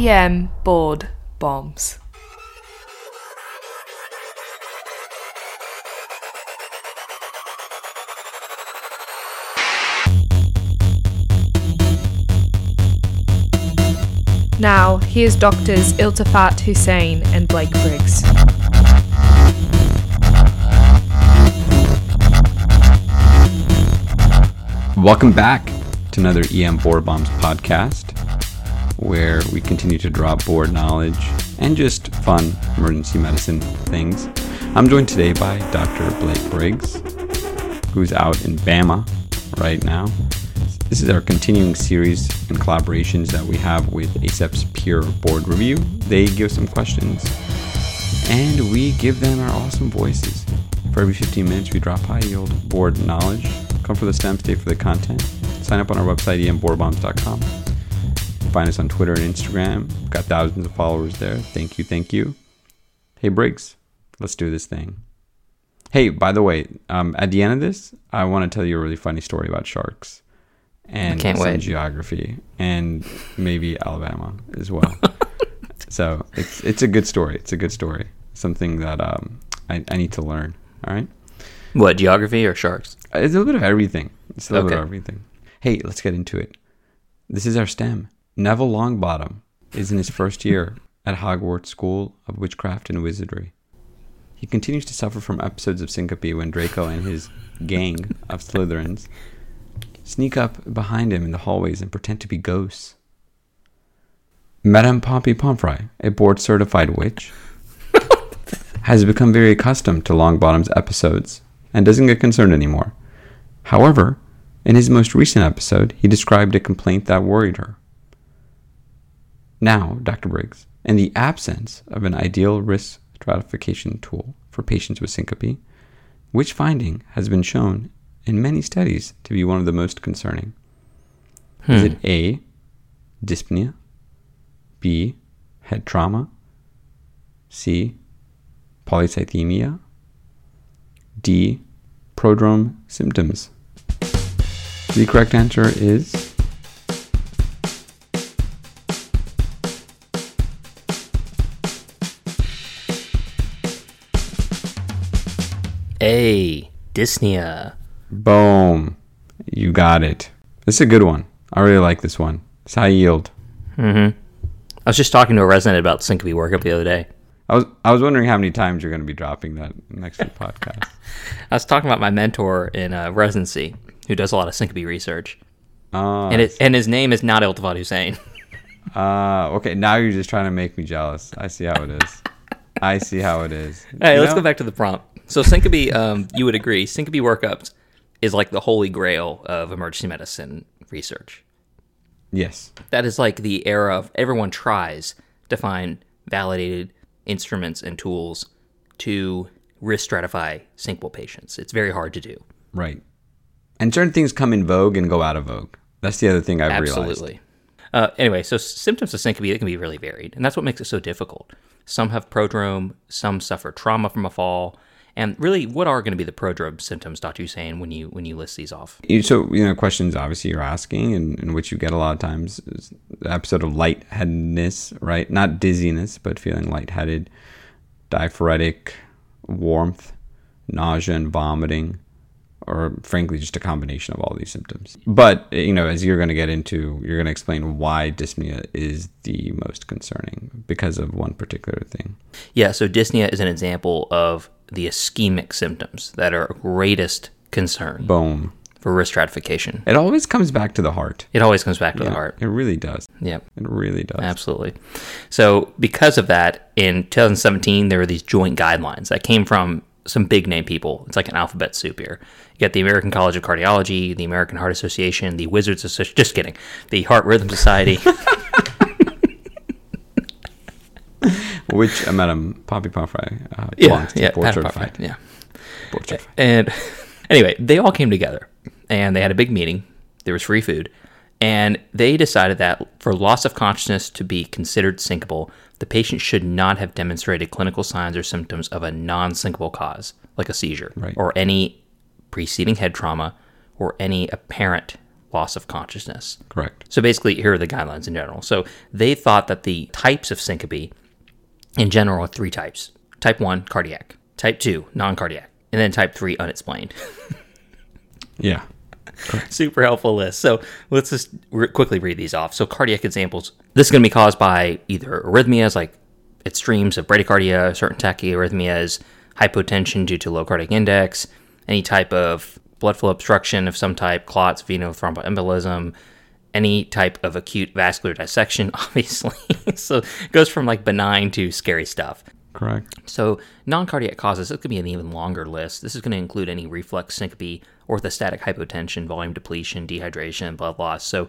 EM board bombs. Now, here's doctors Iltifat Husain and Blake Briggs. Welcome back to another EM Board Bombs podcast, where we continue to drop board knowledge and just fun emergency medicine things. I'm joined today by Dr. Blake Briggs, who's out in Bama right now. This is our continuing series and collaborations that we have with ACEP's Peer Board Review. They give some questions, and we give them our awesome voices. For every 15 minutes, we drop high yield board knowledge. Come for the STEM, stay for the content. Sign up on our website, emboardbombs.com. Find us on Twitter and Instagram. We've Got thousands of followers there. Thank you, thank you. Hey, Briggs, let's do this thing. Hey, by the way, um, at the end of this, I want to tell you a really funny story about sharks and some wait. geography and maybe Alabama as well. so it's it's a good story. It's a good story. Something that um, I, I need to learn. All right. What geography or sharks? It's a little bit of everything. It's a little bit of everything. Hey, let's get into it. This is our STEM. Neville Longbottom is in his first year at Hogwarts School of Witchcraft and Wizardry. He continues to suffer from episodes of syncope when Draco and his gang of Slytherins sneak up behind him in the hallways and pretend to be ghosts. Madame Poppy Pomfrey, a board certified witch, has become very accustomed to Longbottom's episodes and doesn't get concerned anymore. However, in his most recent episode, he described a complaint that worried her. Now, Dr. Briggs, in the absence of an ideal risk stratification tool for patients with syncope, which finding has been shown in many studies to be one of the most concerning? Is it hmm. A, dyspnea, B, head trauma, C, polycythemia, D, prodrome symptoms? The correct answer is Dyspnea. boom. You got it. This is a good one. I really like this one. It's high yield. Mhm. I was just talking to a resident about syncope workup the other day. I was I was wondering how many times you're going to be dropping that next week podcast. I was talking about my mentor in uh, residency who does a lot of syncope research, Uh, and it, and his name is not Iltifat Husain. uh, okay. Now you're just trying to make me jealous. I see how it is. I see how it is. Hey, You let's know? go back to the prompt. So syncope, um, you would agree, syncope workups is like the holy grail of emergency medicine research. Yes. That is like the era of everyone tries to find validated instruments and tools to risk stratify syncope patients. It's very hard to do. Right. And certain things come in vogue and go out of vogue. That's the other thing I've realized. Absolutely. Uh, anyway, so symptoms of syncope they can be really varied, and that's what makes it so difficult. Some have prodrome, some suffer trauma from a fall, and really, what are going to be the prodrome symptoms, Doctor Husain, when you when you list these off? So, you know, questions obviously you're asking, and, and which you get a lot of times, is the episode of lightheadedness, right? Not dizziness, but feeling lightheaded, diaphoretic, warmth, nausea, and vomiting, or frankly, just a combination of all these symptoms. But, you know, as you're going to get into, you're going to explain why dyspnea is the most concerning because of one particular thing. Yeah, so dyspnea is an example of the ischemic symptoms that are greatest concern Boom. for risk stratification. It always comes back to the heart. It always comes back to the heart. It really does. Yep. It really does. Absolutely. So, because of that, in 2017, there were these joint guidelines that came from some big name people. It's like an alphabet soup here. You got the American College of Cardiology, the American Heart Association, the Wizards Association. Just kidding. The Heart Rhythm Society. Which uh, Madam Poppy Pomfrey uh, yeah, to yeah, board Patrick certified. Parfait, yeah. Certified. And anyway, they all came together and they had a big meeting. There was free food. And they decided that for loss of consciousness to be considered syncopal, the patient should not have demonstrated clinical signs or symptoms of a non syncopal cause, like a seizure, Right. or any preceding head trauma, or any apparent loss of consciousness. Correct. So basically, here are the guidelines in general. So they thought that the types of syncope in general are three types type 1, cardiac, type 2, non cardiac, and then type 3, unexplained. Yeah. Super helpful list. So let's just re- quickly read these off. So, cardiac examples this is going to be caused by either arrhythmias like extremes of bradycardia, certain tachyarrhythmias, hypotension due to low cardiac index, any type of blood flow obstruction of some type, clots, venous thromboembolism, any type of acute vascular dissection, obviously. so it goes from like benign to scary stuff. Correct. So, non cardiac causes, this could be an even longer list. This is going to include any reflex syncope, orthostatic hypotension, volume depletion, dehydration, blood loss. So,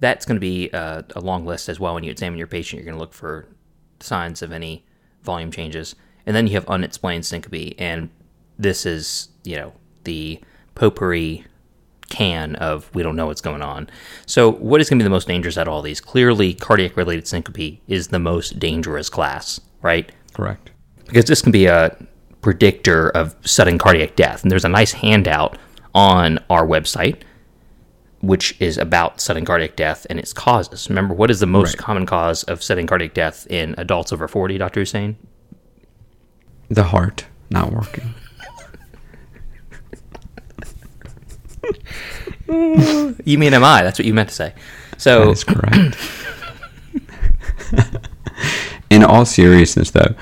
that's going to be uh, a long list as well. When you examine your patient, you're going to look for signs of any volume changes. And then you have unexplained syncope. And this is, you know, the potpourri can of we don't know what's going on. So, what is going to be the most dangerous out of all these? Clearly, cardiac related syncope is the most dangerous class, right? Correct. because this can be a predictor of sudden cardiac death. And there's a nice handout on our website, which is about sudden cardiac death and its causes. Remember, what is the most Right. common cause of sudden cardiac death in adults over 40, Dr. Husain? The heart not working. You mean MI? That's what you meant to say. So, is correct. In all seriousness, though,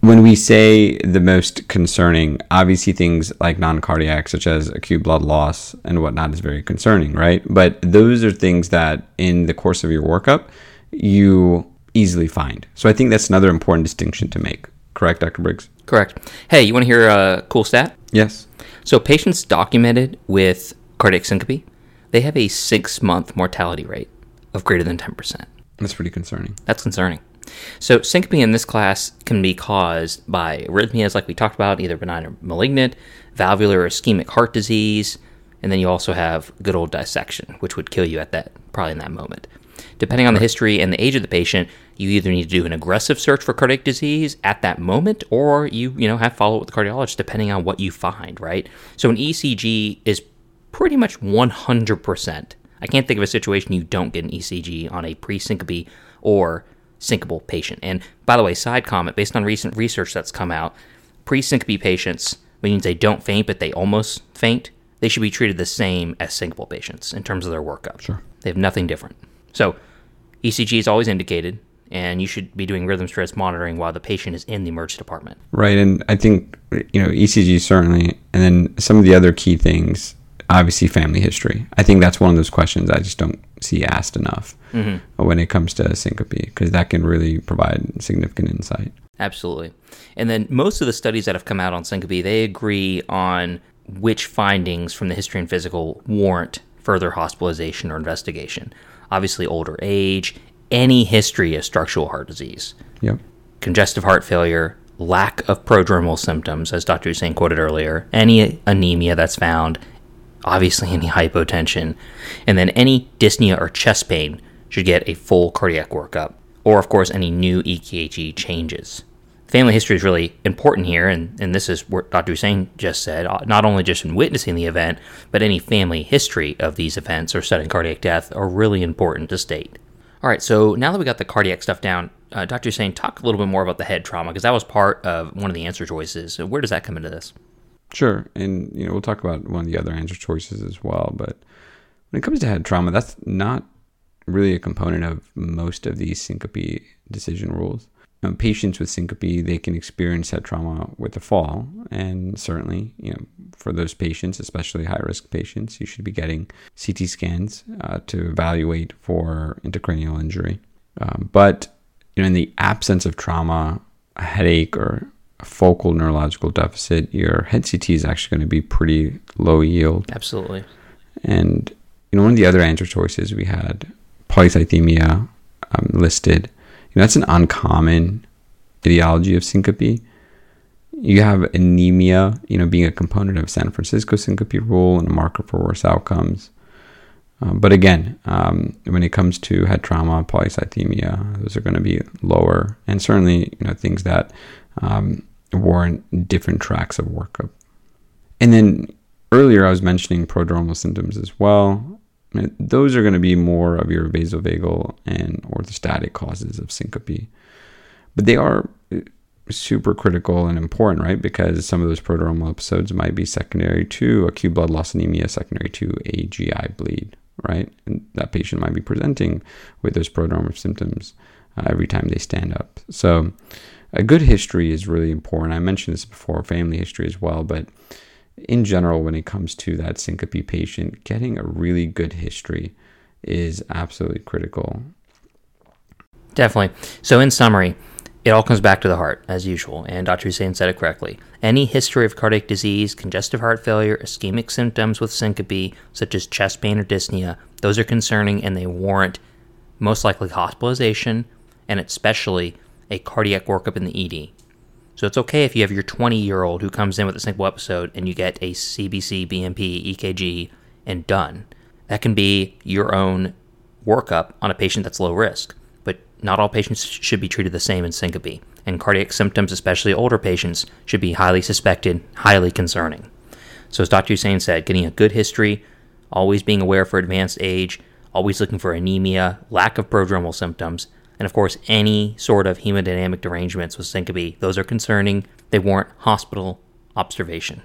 when we say the most concerning, obviously things like non cardiac, such as acute blood loss and whatnot, is very concerning, right? But those are things that in the course of your workup, you easily find. So I think that's another important distinction to make. Correct, Dr. Briggs? correct. Hey, you want to hear a cool stat? Yes. So, patients documented with cardiac syncope, they have a six month mortality rate of greater than 10%. That's pretty concerning. That's concerning. So, syncope in this class can be caused by arrhythmias, like we talked about, either benign or malignant, valvular or ischemic heart disease, and then you also have good old dissection, which would kill you at that, probably in that moment. Depending on the history and the age of the patient, you either need to do an aggressive search for cardiac disease at that moment, or you, you know, have follow up with the cardiologist, depending on what you find, right? So, an ECG is pretty much 100%. I can't think of a situation you don't get an ECG on a pre syncope or syncopal patient. And by the way, side comment based on recent research that's come out, pre syncope patients, means they don't faint, but they almost faint, they should be treated the same as syncopal patients in terms of their workup. Sure. They have nothing different. So, ECG is always indicated, and you should be doing rhythm stress monitoring while the patient is in the emergency department. Right, and I think you know ECG certainly, and then some of the other key things, obviously family history. I think that's one of those questions I just don't see asked enough mm-hmm. when it comes to syncope because that can really provide significant insight. Absolutely. And then most of the studies that have come out on syncope, they agree on which findings from the history and physical warrant further hospitalization or investigation. Obviously, older age, any history of structural heart disease, Yep. congestive heart failure, lack of prodromal symptoms, as Dr. Husain quoted earlier, any anemia that's found, obviously any hypotension, and then any dyspnea or chest pain should get a full cardiac workup, or of course any new EKG changes. Family history is really important here, and, and this is what Dr. Husain just said, uh, not only just in witnessing the event, but any family history of these events or sudden cardiac death are really important to state. All right, so now that we got the cardiac stuff down, uh, Dr. Husain, talk a little bit more about the head trauma because that was part of one of the answer choices. Where does that come into this? Sure, and you know we'll talk about one of the other answer choices as well. But when it comes to head trauma, that's not really a component of most of these syncope decision rules. Patients with syncope they can experience head trauma with a fall, and certainly, you know, for those patients, especially high risk patients, you should be getting CT scans uh, to evaluate for intracranial injury. Um, but you know, in the absence of trauma, a headache or a focal neurological deficit, your head CT is actually going to be pretty low yield. Absolutely. And you know, one of the other answer choices we had polycythemia um, listed. You know, that's an uncommon etiology of syncope. You have anemia, you know, being a component of San Francisco syncope rule and a marker for worse outcomes. Um, but again, um, when it comes to head trauma, polycythemia, those are going to be lower, and certainly, you know, things that um, warrant different tracks of workup. And then earlier, I was mentioning prodromal symptoms as well. Those are going to be more of your vasovagal and orthostatic causes of syncope. But they are uh, super critical and important, right? Because some of those prodromal episodes might be secondary to acute blood loss anemia, secondary to a GI bleed, right? And that patient might be presenting with those prodromal symptoms uh, every time they stand up. So, a good history is really important. I mentioned this before, family history as well, but in general, when it comes to that syncope patient, getting a really good history is absolutely critical. Definitely. So, in summary, it all comes back to the heart, as usual, and Dr. Husain said it correctly. Any history of cardiac disease, congestive heart failure, ischemic symptoms with syncope, such as chest pain or dyspnea, those are concerning and they warrant most likely hospitalization and especially a cardiac workup in the ED. So it's okay if you have your 20 year old who comes in with a simple episode and you get a CBC, BMP, EKG, and done. That can be your own workup on a patient that's low risk. But not all patients should be treated the same in syncope, and cardiac symptoms, especially older patients, should be highly suspected, highly concerning. So, as Dr. Husain said, getting a good history, always being aware for advanced age, always looking for anemia, lack of prodromal symptoms, and of course, any sort of hemodynamic derangements with syncope, those are concerning. They warrant hospital observation.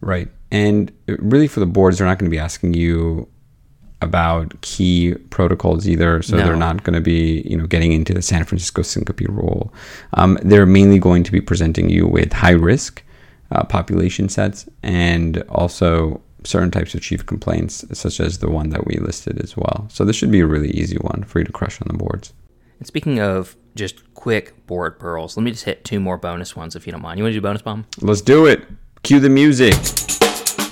Right. And really, for the boards, they're not going to be asking you about key protocols either. So No. they're not going to be, you know, getting into the San Francisco syncope rule. Um, they're mainly going to be presenting you with high risk uh, population sets and also certain types of chief complaints, such as the one that we listed as well. So this should be a really easy one for you to crush on the boards. And speaking of just quick board pearls, let me just hit two more bonus ones if you don't mind. You want to do bonus bomb? Let's do it. Cue the music.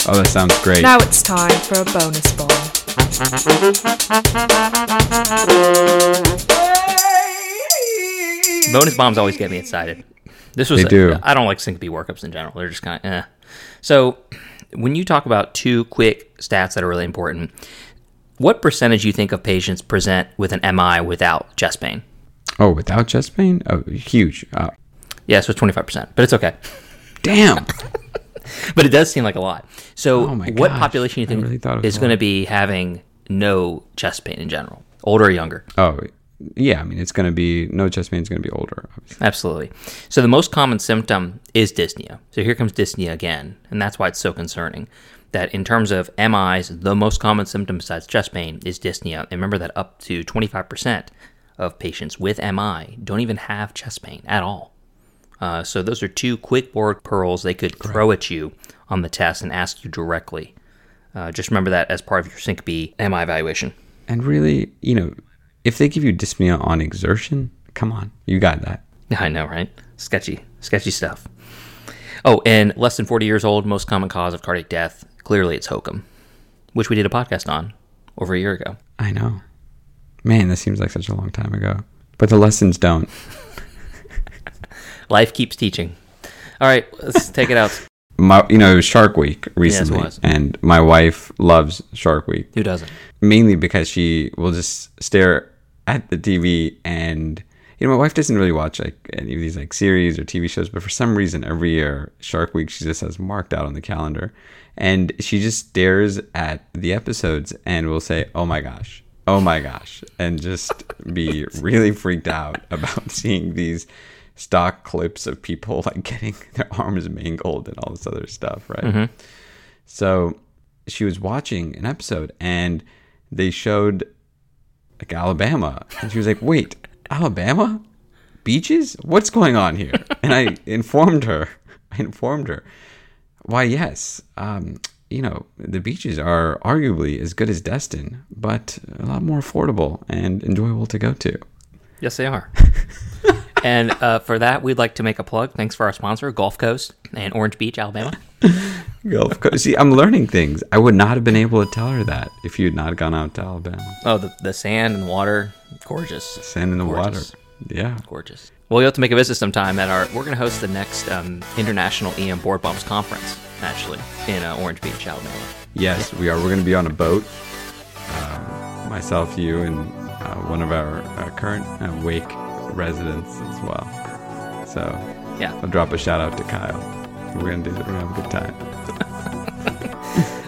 Oh, that sounds great. Now it's time for a bonus bomb. Bonus bombs always get me excited. This was They do. I don't like syncope workups in general. They're just kind of eh. So when you talk about two quick stats that are really important, what percentage do you think of patients present with an MI without chest pain? oh, without chest pain? Oh, huge. Uh, Yeah, so it's twenty five percent, but it's okay. damn. But it does seem like a lot. So Oh what population you think really thought it was is going to be having no chest pain in general, older or younger? Oh, yeah. I mean, it's going to be no chest pain is going to be older. Obviously. Absolutely. So the most common symptom is dyspnea. So here comes dyspnea again, and that's why it's so concerning. That in terms of MIs, the most common symptom besides chest pain is dyspnea. And remember that up to 25% of patients with MI don't even have chest pain at all. Uh, so those are two quick board pearls they could throw at you on the test and ask you directly. Uh, just remember that as part of your syncope MI evaluation. And really, you know, if they give you dyspnea on exertion, come on, you got that. I know, right? Sketchy, sketchy stuff. Oh, and less than 40 years old, most common cause of cardiac death. Clearly, it's HOCM, which we did a podcast on over a year ago. I know. Man, this seems like such a long time ago. But the lessons don't. Life keeps teaching. All right, let's take it out. My, you know, it was Shark Week recently, was. and my wife loves Shark Week. Who doesn't? mainly because she will just stare at the TV and you know my wife doesn't really watch like any of these like series or TV shows but for some reason every year Shark Week she just has marked out on the calendar. And she just stares at the episodes and will say oh my gosh. Oh my gosh. And just be really freaked out about seeing these stock clips of people like getting their arms mangled and all this other stuff right? Mm-hmm. So she was watching an episode and they showed like Alabama. And she was like, wait, Alabama? Beaches? What's going on here? And I informed her, I informed her, why, yes, um, you know, the beaches are arguably as good as Destin, but a lot more affordable and enjoyable to go to. Yes, they are. and uh, for that, we'd like to make a plug. Thanks for our sponsor, Gulf Coast and Orange Beach, Alabama. Gulf Coast. See, I'm learning things. I would not have been able to tell her that if you had not gone out to Alabama. Oh, the, the sand and water, gorgeous. The Sand and the Gorgeous. water. Yeah. Gorgeous. Well, you'll have to make a visit sometime at our. We're going to host the next um, International EM Board Bombs Conference, actually, in uh, Orange Beach, Alabama. Yes, we are. We're going to be on a boat. Um, myself, you, and uh, one of our uh, current uh, Wake residents as well. So Yeah. I'll drop a shout out to Kyle. We're going to do it. We're going to have a good time.